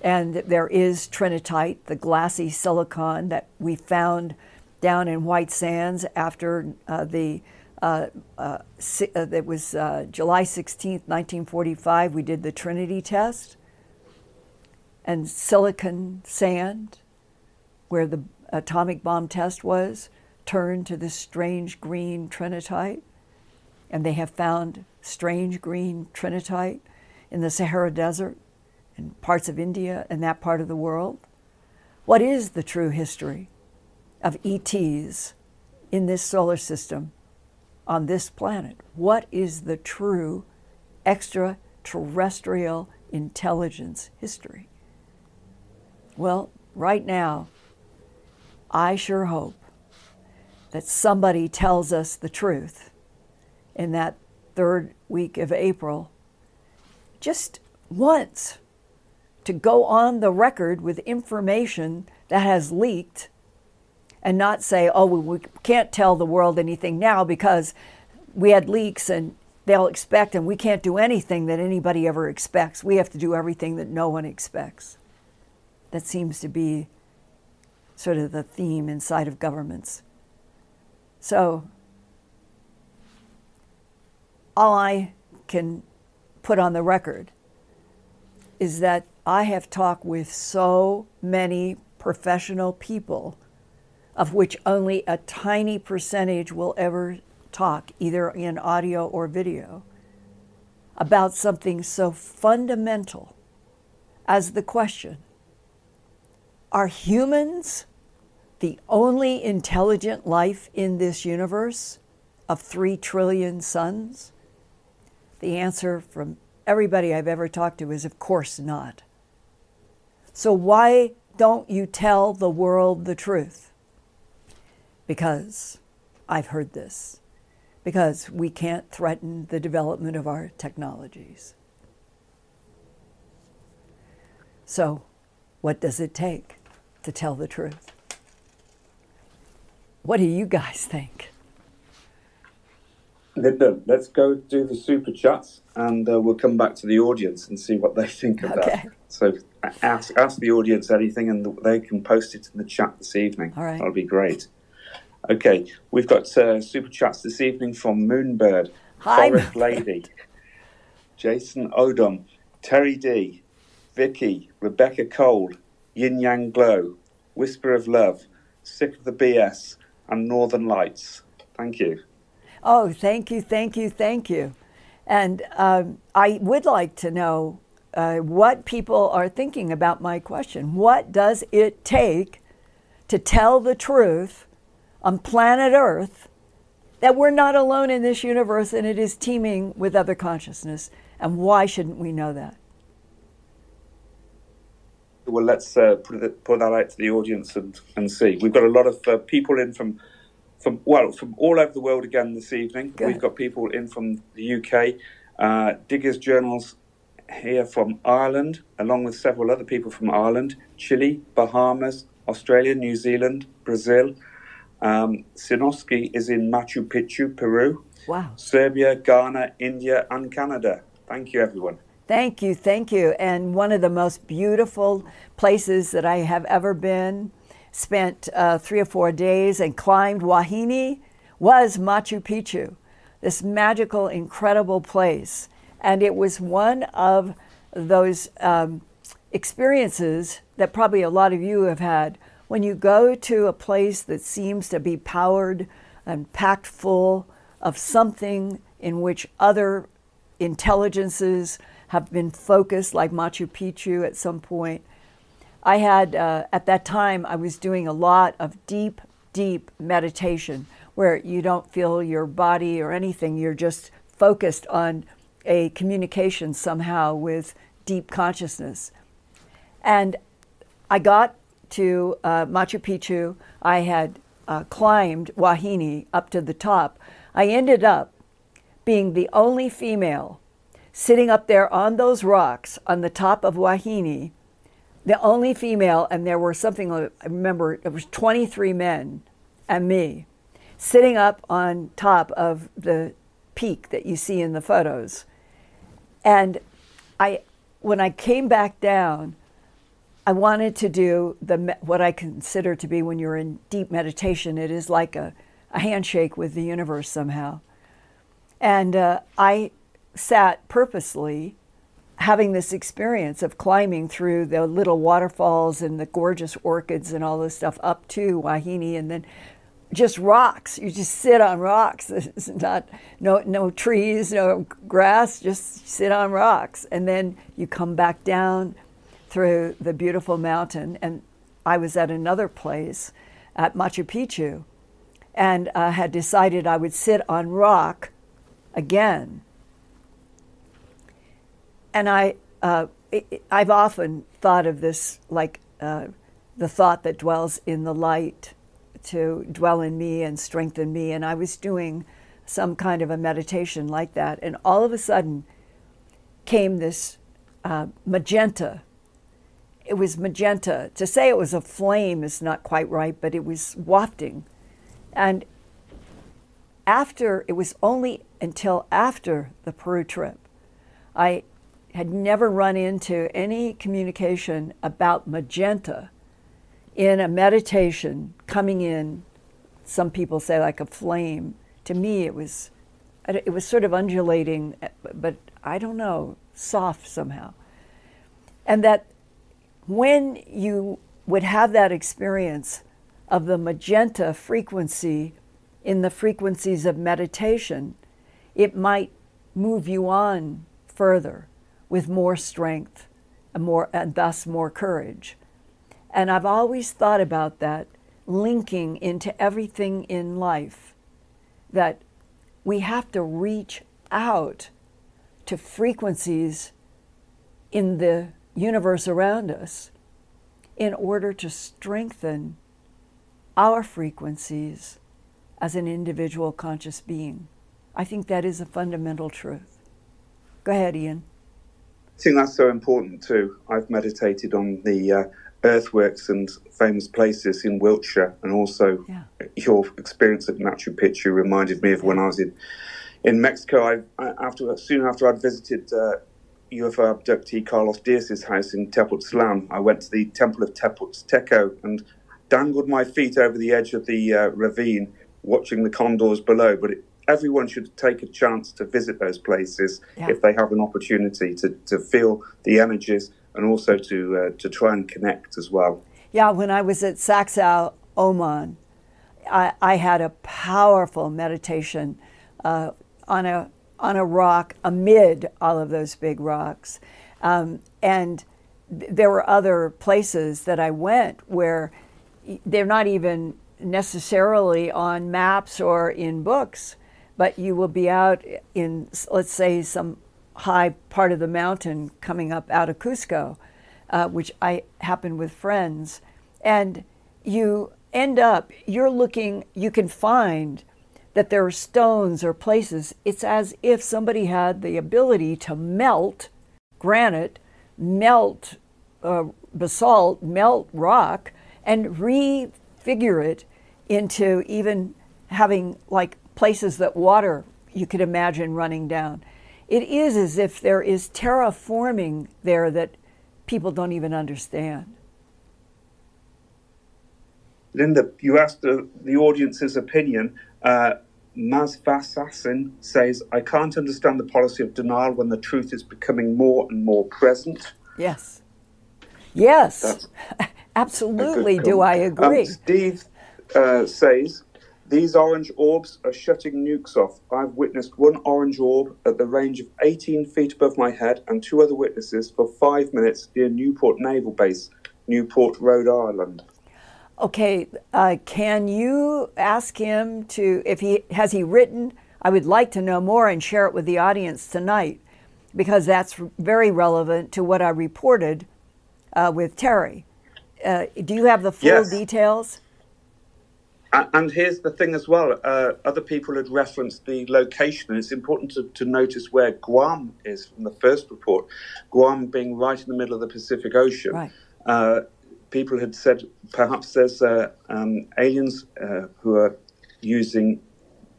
And there is trinitite, the glassy silicon that we found down in White Sands after uh, the uh, uh, uh it was uh, July 16, 1945. We did the Trinity test, and silicon sand, where the atomic bomb test was, turned to this strange green trinitite and they have found strange green trinitite in the Sahara Desert and parts of India and that part of the world. What is the true history of ETs in this solar system on this planet? What is the true extraterrestrial intelligence history? Well, right now, I sure hope that somebody tells us the truth in that third week of April just once to go on the record with information that has leaked and not say, oh, we can't tell the world anything now because we had leaks and they'll expect, and we can't do anything that anybody ever expects. We have to do everything that no one expects. That seems to be sort of the theme inside of governments. So, all I can put on the record is that I have talked with so many professional people, of which only a tiny percentage will ever talk, either in audio or video, about something so fundamental as the question Are humans the only intelligent life in this universe of three trillion suns? The answer from everybody I've ever talked to is, of course not. So, why don't you tell the world the truth? Because I've heard this. Because we can't threaten the development of our technologies. So, what does it take to tell the truth? What do you guys think? Linda, let's go do the super chats and uh, we'll come back to the audience and see what they think of Okay. that. So ask, ask the audience anything and they can post it in the chat this evening. All right. That'll be great. Okay, we've got uh, super chats this evening from Moonbird, Hi, Forest Moonbird. Lady, Jason Odom, Terry D, Vicky, Rebecca Cole, Yin Yang Glow, Whisper of Love, Sick of the BS, and Northern Lights. Thank you. Oh, thank you, thank you, thank you. And um, I would like to know uh, what people are thinking about my question. What does it take to tell the truth on planet Earth that we're not alone in this universe and it is teeming with other consciousness? And why shouldn't we know that? Well, let's uh, put, it, put that out to the audience and, and see. We've got a lot of uh, people in from, from well, from all over the world again this evening. Good. We've got people in from the UK, uh, Diggers Journals here from Ireland, along with several other people from Ireland, Chile, Bahamas, Australia, New Zealand, Brazil. Um, Sinoski is in Machu Picchu, Peru, Wow. Serbia, Ghana, India, and Canada. Thank you, everyone. Thank you, thank you. And one of the most beautiful places that I have ever been, spent uh, three or four days and climbed Huayna, was Machu Picchu, this magical, incredible place. And it was one of those um, experiences that probably a lot of you have had when you go to a place that seems to be powered and packed full of something in which other intelligences have been focused, like Machu Picchu at some point. I had, uh, at that time, I was doing a lot of deep, deep meditation where you don't feel your body or anything. You're just focused on a communication somehow with deep consciousness. And I got to uh, Machu Picchu. I had uh, climbed Huayna up to the top. I ended up being the only female sitting up there on those rocks on the top of Huayna, the only female, and there were something, I remember it was 23 men and me sitting up on top of the peak that you see in the photos. And I, when I came back down, I wanted to do the what I consider to be when you're in deep meditation. It is like a, a handshake with the universe somehow. And uh, I sat purposely having this experience of climbing through the little waterfalls and the gorgeous orchids and all this stuff up to Huayna and then just rocks. You just sit on rocks. It's not no no trees, no grass, just sit on rocks. And then you come back down through the beautiful mountain and I was at another place at Machu Picchu and uh, had decided I would sit on rock again. And I, uh, I've often thought of this like uh, the thought that dwells in the light to dwell in me and strengthen me. And I was doing some kind of a meditation like that. And all of a sudden came this uh, magenta. It was magenta. To say it was a flame is not quite right, but it was wafting. And after, it was only until after the Peru trip, I had never run into any communication about magenta in a meditation coming in. Some people say like a flame. To me, it was it was sort of undulating, but I don't know, soft somehow. And that when you would have that experience of the magenta frequency in the frequencies of meditation, it might move you on further with more strength and, more, and thus more courage. And I've always thought about that linking into everything in life, that we have to reach out to frequencies in the universe around us in order to strengthen our frequencies as an individual conscious being. I think that is a fundamental truth. Go ahead, Ian. I think that's so important too. I've meditated on the uh, earthworks and famous places in Wiltshire, and also yeah. your experience at Machu Picchu reminded me of when I was in in Mexico. I, after soon after I'd visited uh, UFO abductee Carlos Diaz's house in Tepoztlan, I went to the Temple of Tepozteco and dangled my feet over the edge of the uh, ravine, watching the condors below. But it, everyone should take a chance to visit those places yeah. if they have an opportunity to, to feel the energies and also to uh, to try and connect as well. Yeah, when I was at Saxal, Oman, I, I had a powerful meditation uh, on a on a rock amid all of those big rocks, um, and th- there were other places that I went where they're not even necessarily on maps or in books, but you will be out in let's say some high part of the mountain coming up out of Cusco, uh, which I happen with friends, and you end up, you're looking, you can find that there are stones or places. It's as if somebody had the ability to melt granite, melt uh, basalt, melt rock, and refigure it into even having like places that water you could imagine running down it is as if there is terraforming there that people don't even understand. Linda, you asked the, the audience's opinion. Uh, Mazvasasin says, I can't understand the policy of denial when the truth is becoming more and more present. Yes. Yes. Absolutely, do I agree. Um, Steve uh, says, these orange orbs are shutting nukes off. I've witnessed one orange orb at the range of 18 feet above my head and two other witnesses for five minutes near Newport Naval Base, Newport, Rhode Island. Okay, uh, can you ask him to, if he has he written? I would like to know more and share it with the audience tonight because that's very relevant to what I reported uh, with Terry. Uh, do you have the full yes. details? And here's the thing as well uh, other people had referenced the location, and it's important to, to, notice where Guam is from the first report. Guam being right in the middle of the Pacific Ocean. Right. Uh, people had said perhaps there's uh, um, aliens uh, who are using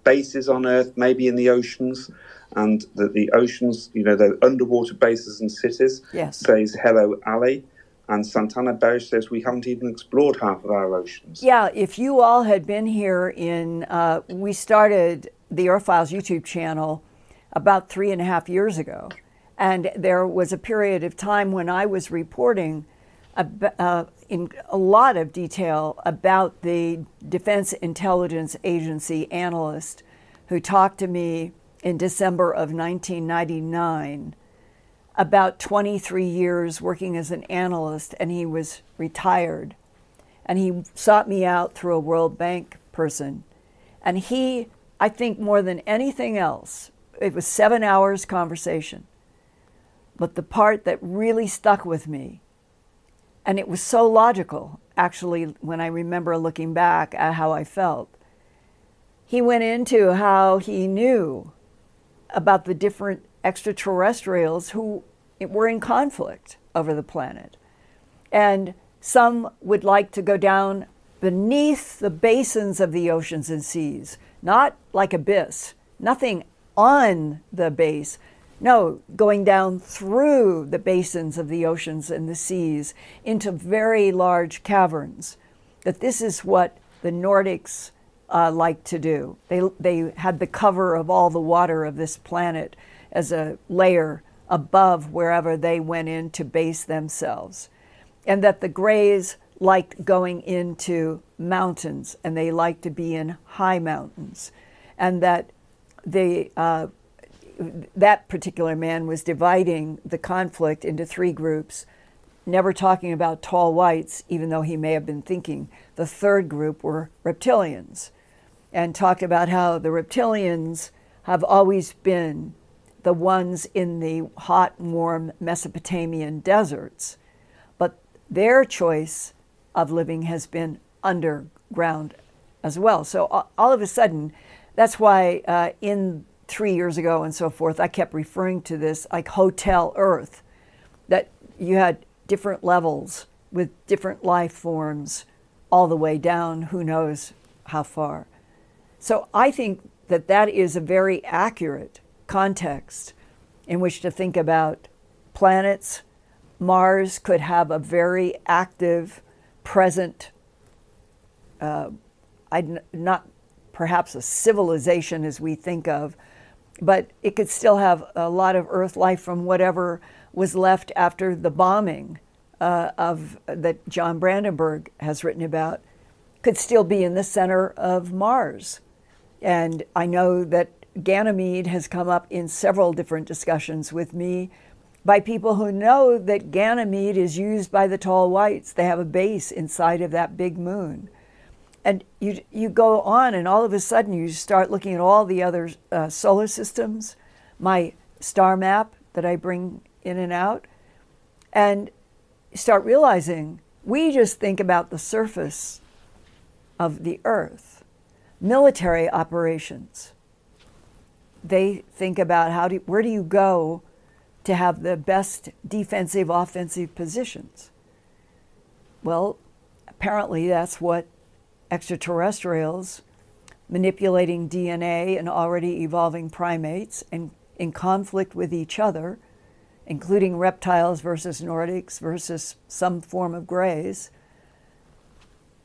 bases on Earth, maybe in the oceans, and that the oceans, you know, the underwater bases and cities, yes. says hello, Ali. And Santana Berish says we haven't even explored half of our oceans. Yeah, if you all had been here in, uh, we started the Earthfiles YouTube channel about three and a half years ago. And there was a period of time when I was reporting uh, in a lot of detail about the Defense Intelligence Agency analyst who talked to me in December of 1999 about 23 years working as an analyst, and he was retired. And he sought me out through a World Bank person. And he, I think, more than anything else, it was seven hours conversation. But the part that really stuck with me, and it was so logical, actually, when I remember looking back at how I felt, he went into how he knew about the different extraterrestrials who were in conflict over the planet. And some would like to go down beneath the basins of the oceans and seas, not like abyss, nothing on the base. No, going down through the basins of the oceans and the seas into very large caverns. That this is what the Nordics uh, like to do. They, they had the cover of all the water of this planet as a layer above wherever they went in to base themselves. And that the Greys liked going into mountains and they liked to be in high mountains. And that they, uh, that particular man was dividing the conflict into three groups, never talking about tall whites, even though he may have been thinking. The third group were reptilians, and talked about how the reptilians have always been the ones in the hot, warm Mesopotamian deserts. But their choice of living has been underground as well. So all of a sudden, that's why uh, in three years ago and so forth, I kept referring to this like Hotel Earth, that you had different levels with different life forms all the way down, who knows how far. So I think that that is a very accurate context in which to think about planets. Mars could have a very active, present, uh, not perhaps a civilization as we think of, but it could still have a lot of Earth life from whatever was left after the bombing uh, of that John Brandenburg has written about. Could still be in the center of Mars, and I know that Ganymede has come up in several different discussions with me by people who know that Ganymede is used by the tall whites. They have a base inside of that big moon. And you, you go on, and all of a sudden, you start looking at all the other uh, solar systems, my star map that I bring in and out, and start realizing we just think about the surface of the Earth, military operations they think about how do where do you go to have the best defensive offensive positions? Well apparently that's what extraterrestrials manipulating DNA and already evolving primates and in conflict with each other including reptiles versus nordics versus some form of grays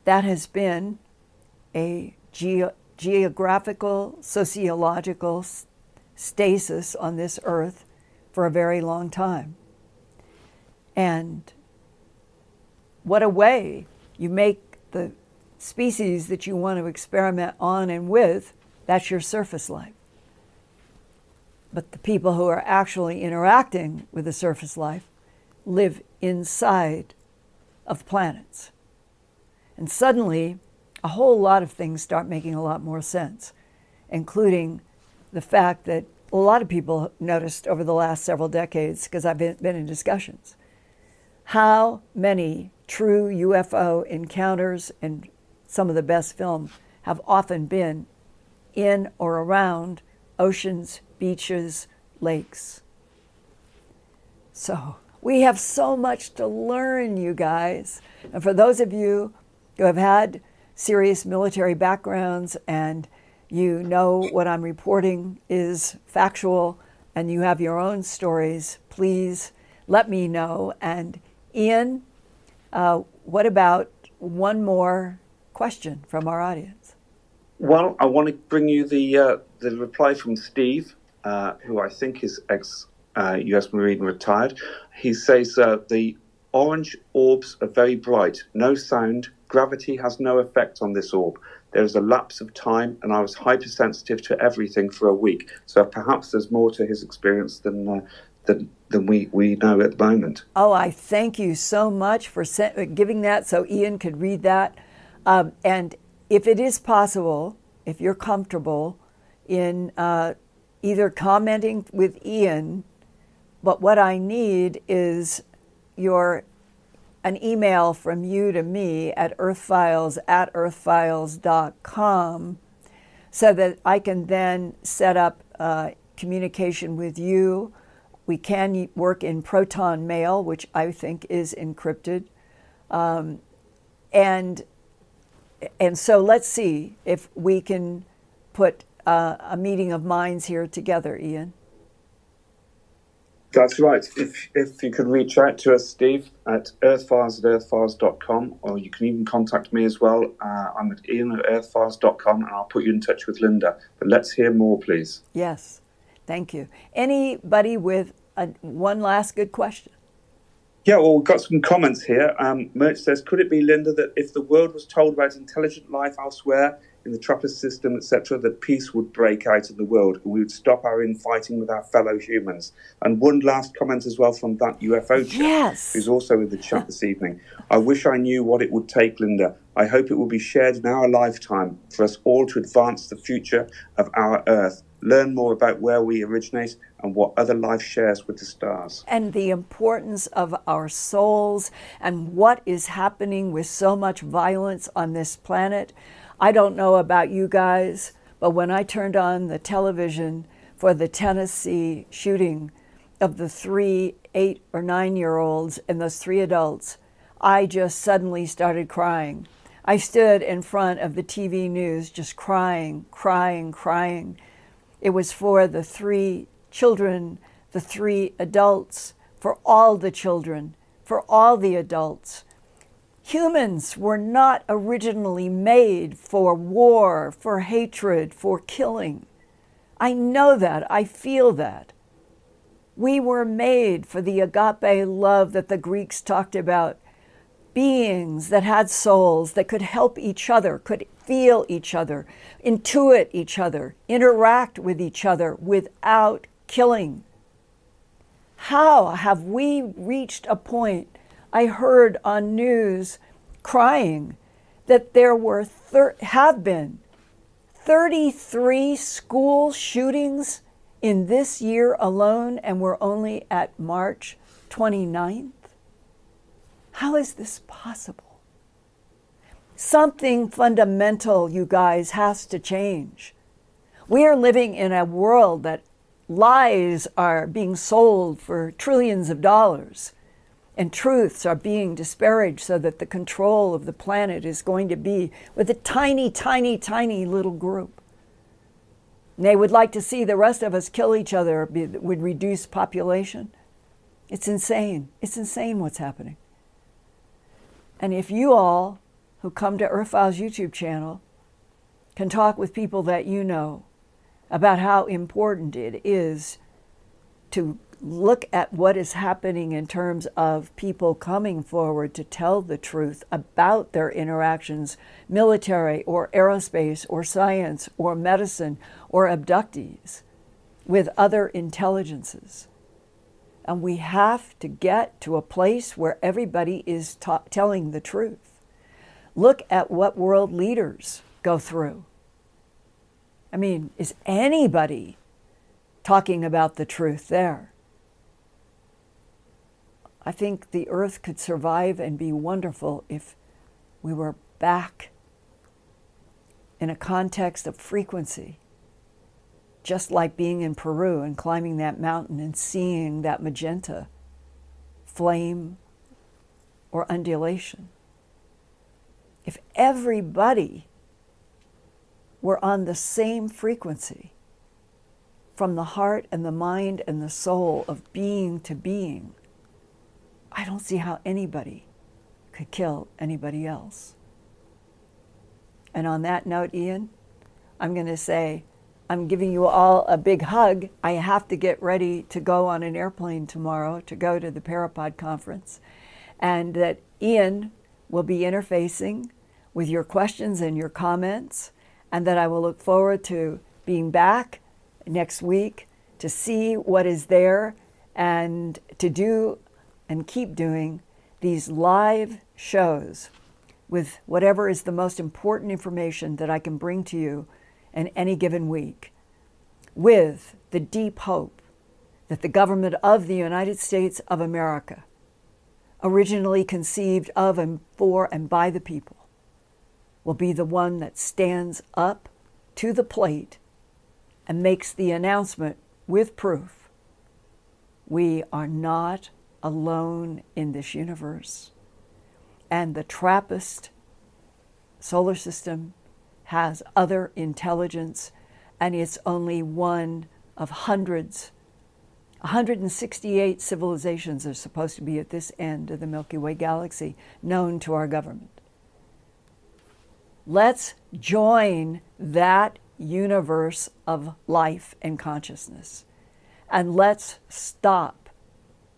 that has been a ge- geographical sociological stasis on this earth for a very long time. And what a way you make the species that you want to experiment on and with, that's your surface life. But the people who are actually interacting with the surface life live inside of planets. And suddenly, a whole lot of things start making a lot more sense, including the fact that a lot of people noticed over the last several decades, because I've been, in discussions, how many true UFO encounters and some of the best film have often been in or around oceans, beaches, lakes. So we have so much to learn, you guys. And for those of you who have had serious military backgrounds and you know what I'm reporting is factual and you have your own stories, please let me know. And Ian, uh, what about one more question from our audience? Well, I want to bring you the uh, the reply from Steve, uh, who I think is ex U.S. Uh, Marine retired. He says uh, the orange orbs are very bright, no sound, gravity has no effect on this orb There is a lapse of time, and I was hypersensitive to everything for a week. So perhaps there's more to his experience than uh, than, than we, we know at the moment. Oh, I thank you so much for giving that so Ian could read that. Um, and if it is possible, if you're comfortable in uh, either commenting with Ian, but what I need is your an email from you to me at earthfiles at earthfiles.com so that I can then set up uh, communication with you. We can work in Proton Mail, which I think is encrypted. Um, and, and so let's see if we can put uh, a meeting of minds here together, Ian. That's right. If, if you could reach out to us, Steve, at earthfiles at earthfiles.com, or you can even contact me as well. Uh, I'm at ian at earthfiles.com, and I'll put you in touch with Linda. But let's hear more, please. Yes, thank you. Anybody with a, one last good question? Yeah, well, we've got some comments here. Um, Merch says, could it be, Linda, that if the world was told about intelligent life elsewhere, in the Trappist system, etc., that peace would break out in the world and we would stop our infighting with our fellow humans. And one last comment as well from that UFO chat, yes. who's also in the chat this evening. I wish I knew what it would take, Linda. I hope it will be shared in our lifetime for us all to advance the future of our Earth, learn more about where we originate and what other life shares with the stars. And the importance of our souls and what is happening with so much violence on this planet. I don't know about you guys, but when I turned on the television for the Tennessee shooting of the three eight or nine year olds and those three adults, I just suddenly started crying. I stood in front of the TV news just crying, crying, crying. It was for the three children, the three adults, for all the children, for all the adults. Humans were not originally made for war, for hatred, for killing. I know that. I feel that. We were made for the agape love that the Greeks talked about beings that had souls, that could help each other, could feel each other, intuit each other, interact with each other without killing. How have we reached a point I heard on news crying that there were thir- have been 33 school shootings in this year alone, and we're only at March 29th. How is this possible? Something fundamental, you guys, has to change. We are living in a world that lies are being sold for trillions of dollars and truths are being disparaged so that the control of the planet is going to be with a tiny, tiny, tiny little group. And they would like to see the rest of us kill each other, would reduce population. It's insane. It's insane what's happening. And if you all who come to Earthfiles YouTube channel can talk with people that you know about how important it is to look at what is happening in terms of people coming forward to tell the truth about their interactions, military or aerospace or science or medicine or abductees with other intelligences. And we have to get to a place where everybody is telling the truth. Look at what world leaders go through. I mean, is anybody talking about the truth there? I think the earth could survive and be wonderful if we were back in a context of frequency, just like being in Peru and climbing that mountain and seeing that magenta flame or undulation. If everybody were on the same frequency, from the heart and the mind and the soul of being to being, I don't see how anybody could kill anybody else. And on that note, Ian, I'm going to say I'm giving you all a big hug. I have to get ready to go on an airplane tomorrow to go to the Parapod conference, and that Ian will be interfacing with your questions and your comments, and that I will look forward to being back next week to see what is there and to do and keep doing these live shows with whatever is the most important information that I can bring to you in any given week with the deep hope that the government of the United States of America, originally conceived of and for and by the people, will be the one that stands up to the plate and makes the announcement with proof. We are not alone in this universe. And the TRAPPIST solar system has other intelligence, and it's only one of hundreds. 168 civilizations are supposed to be at this end of the Milky Way galaxy known to our government. Let's join that universe of life and consciousness. And let's stop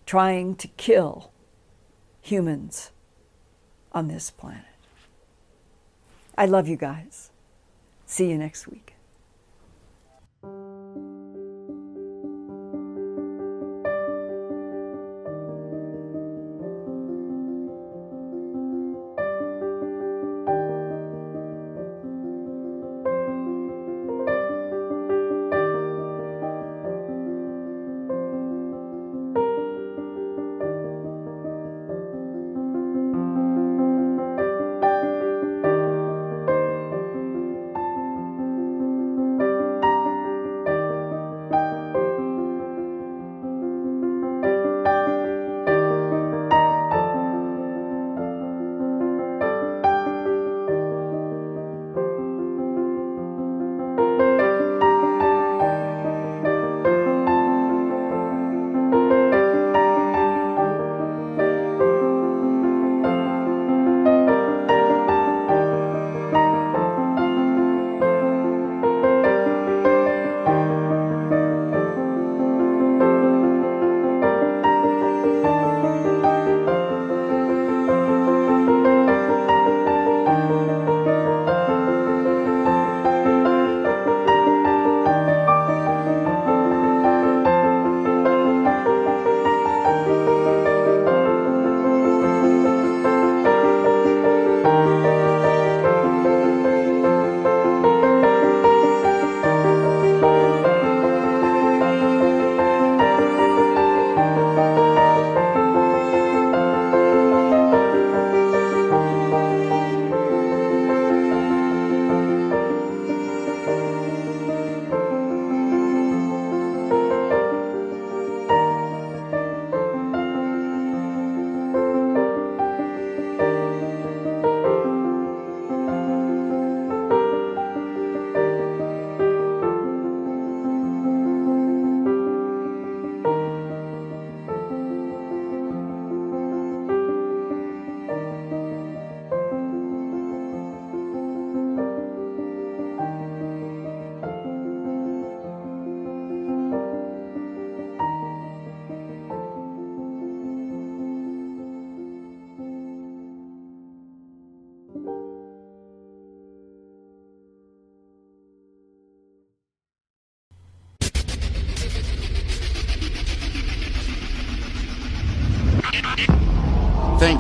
trying to kill humans on this planet. I love you guys. See you next week.